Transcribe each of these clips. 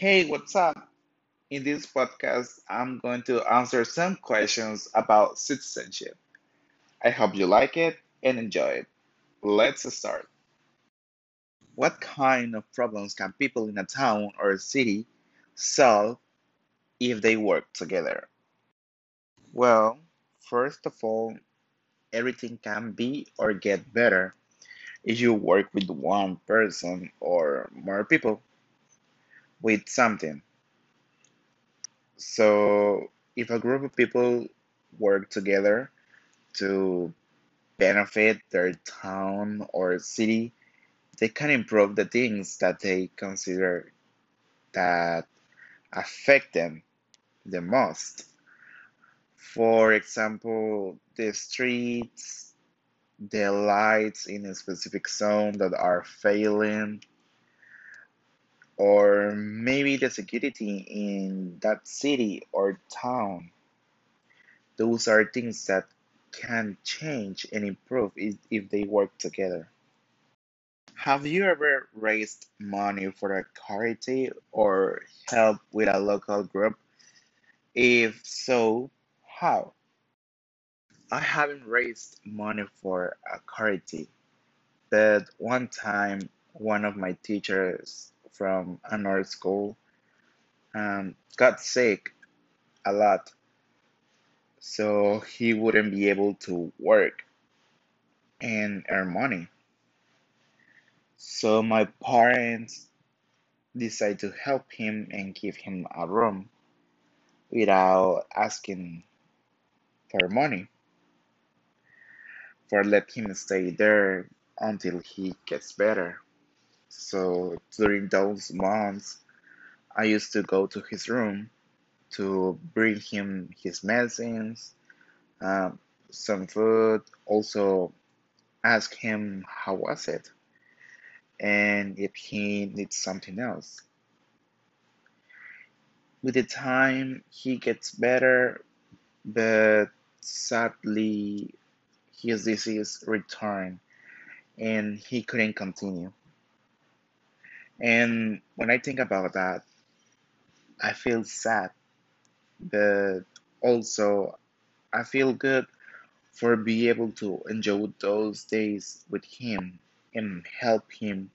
Hey, what's up? In this podcast, I'm going to answer some questions about citizenship. I hope you like it and enjoy it. Let's start. What kind of problems can people in a town or a city solve if they work together? Well, first of all, everything can be or get better if you work with one person or more people with something. So, if a group of people work together to benefit their town or city, they can improve the things that they consider that affect them the most. For example, the streets, the lights in a specific zone that are failing, or maybe the security in that city or town. Those are things that can change and improve if, they work together. Have you ever raised money for a charity or helped with a local group? If so, how? I haven't raised money for a charity, but one time one of my teachers from another school um, got sick a lot, so he wouldn't be able to work and earn money. So my parents decided to help him and give him a room without asking for money, for let him stay there until he gets better. So during those months, I used to go to his room to bring him his medicines, um, some food, also ask him how was it and if he needs something else. With the time, he gets better, but sadly, his disease returned and he couldn't continue. And when I think about that, I feel sad, but also I feel good for being able to enjoy those days with him and help him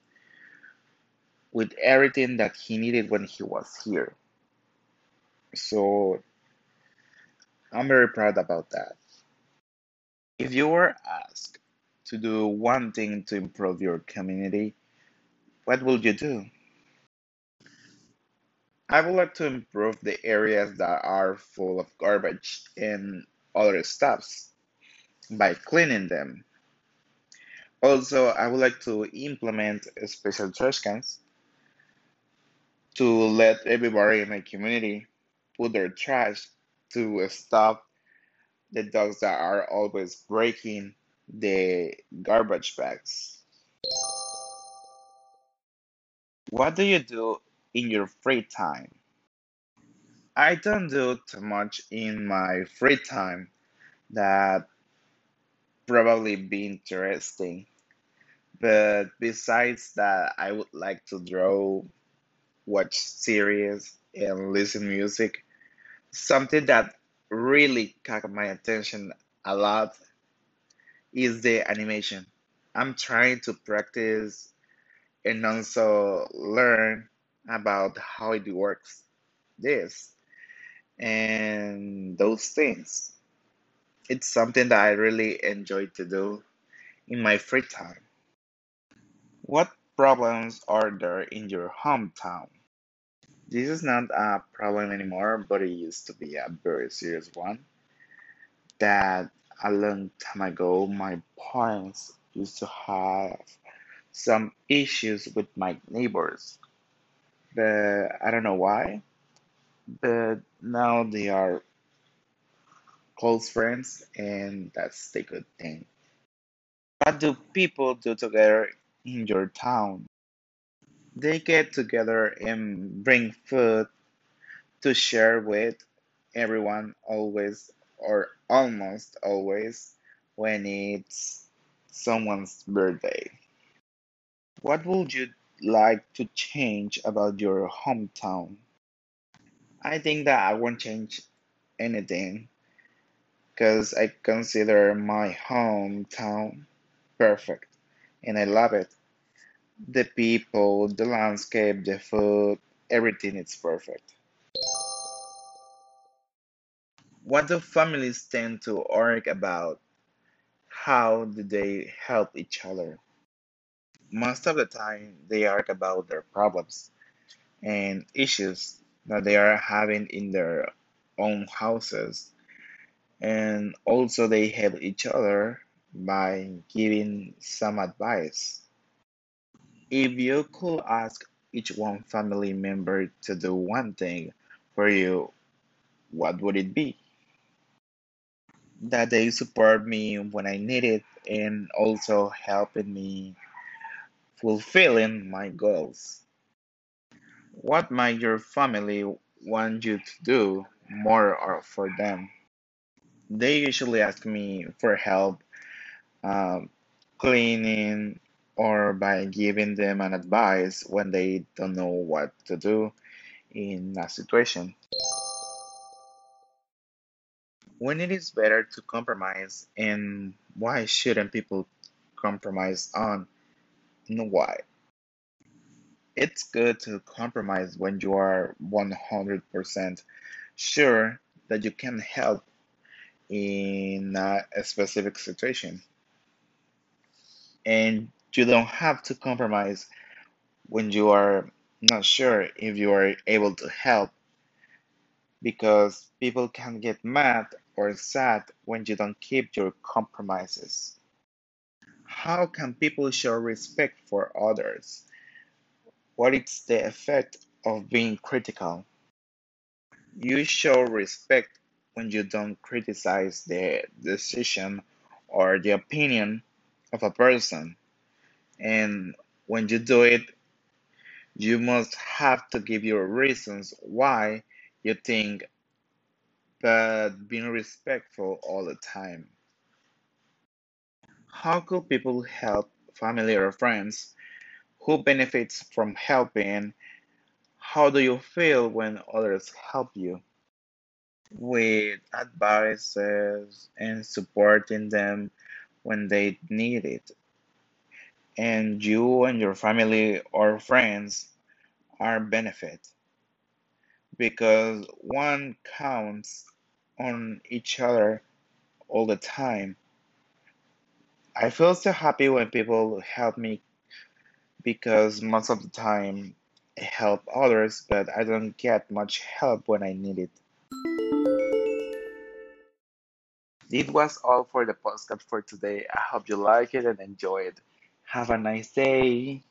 with everything that he needed when he was here. So I'm very proud about that. If you were asked to do one thing to improve your community, what would you do? I would like to improve the areas that are full of garbage and other stuffs by cleaning them. Also, I would like to implement special trash cans to let everybody in my community put their trash to stop the dogs that are always breaking the garbage bags. What do you do in your free time? I don't do too much in my free time that probably be interesting. But besides that, I would like to draw, watch series, and listen music. Something that really caught my attention a lot is the animation. I'm trying to practice and also learn about how it works. This and those things. It's something that I really enjoy to do in my free time. What problems are there in your hometown? This is not a problem anymore, but it used to be a very serious one. That a long time ago, my parents used to have some issues with my neighbors, but I don't know why. But now they are close friends, and that's the good thing. What do people do together in your town? They get together and bring food to share with everyone always or almost always when it's someone's birthday. What would you like to change about your hometown? I think that I won't change anything because I consider my hometown perfect and I love it. The people, the landscape, the food, everything is perfect. What do families tend to argue about? How do they help each other? Most of the time, they argue about their problems and issues that they are having in their own houses, and also they help each other by giving some advice. If you could ask each one family member to do one thing for you, what would it be? That they support me when I need it and also helping me fulfilling my goals. What might your family want you to do more or for them? They usually ask me for help um, cleaning or by giving them an advice when they don't know what to do in a situation. When it is better to compromise and why shouldn't people compromise on and why? It's good to compromise when you are 100% sure that you can help in a, a specific situation. And you don't have to compromise when you are not sure if you are able to help because people can get mad or sad when you don't keep your compromises. How can people show respect for others? What is the effect of being critical? You show respect when you don't criticize the decision or the opinion of a person. And when you do it, you must have to give your reasons why you think, but being respectful all the time. How could people help family or friends? Who benefits from helping? How do you feel when others help you? With advices and supporting them when they need it. And you and your family or friends are benefit because one counts on each other all the time. I feel so happy when people help me because most of the time I help others, but I don't get much help when I need it. This was all for the podcast for today. I hope you like it and enjoy it. Have a nice day.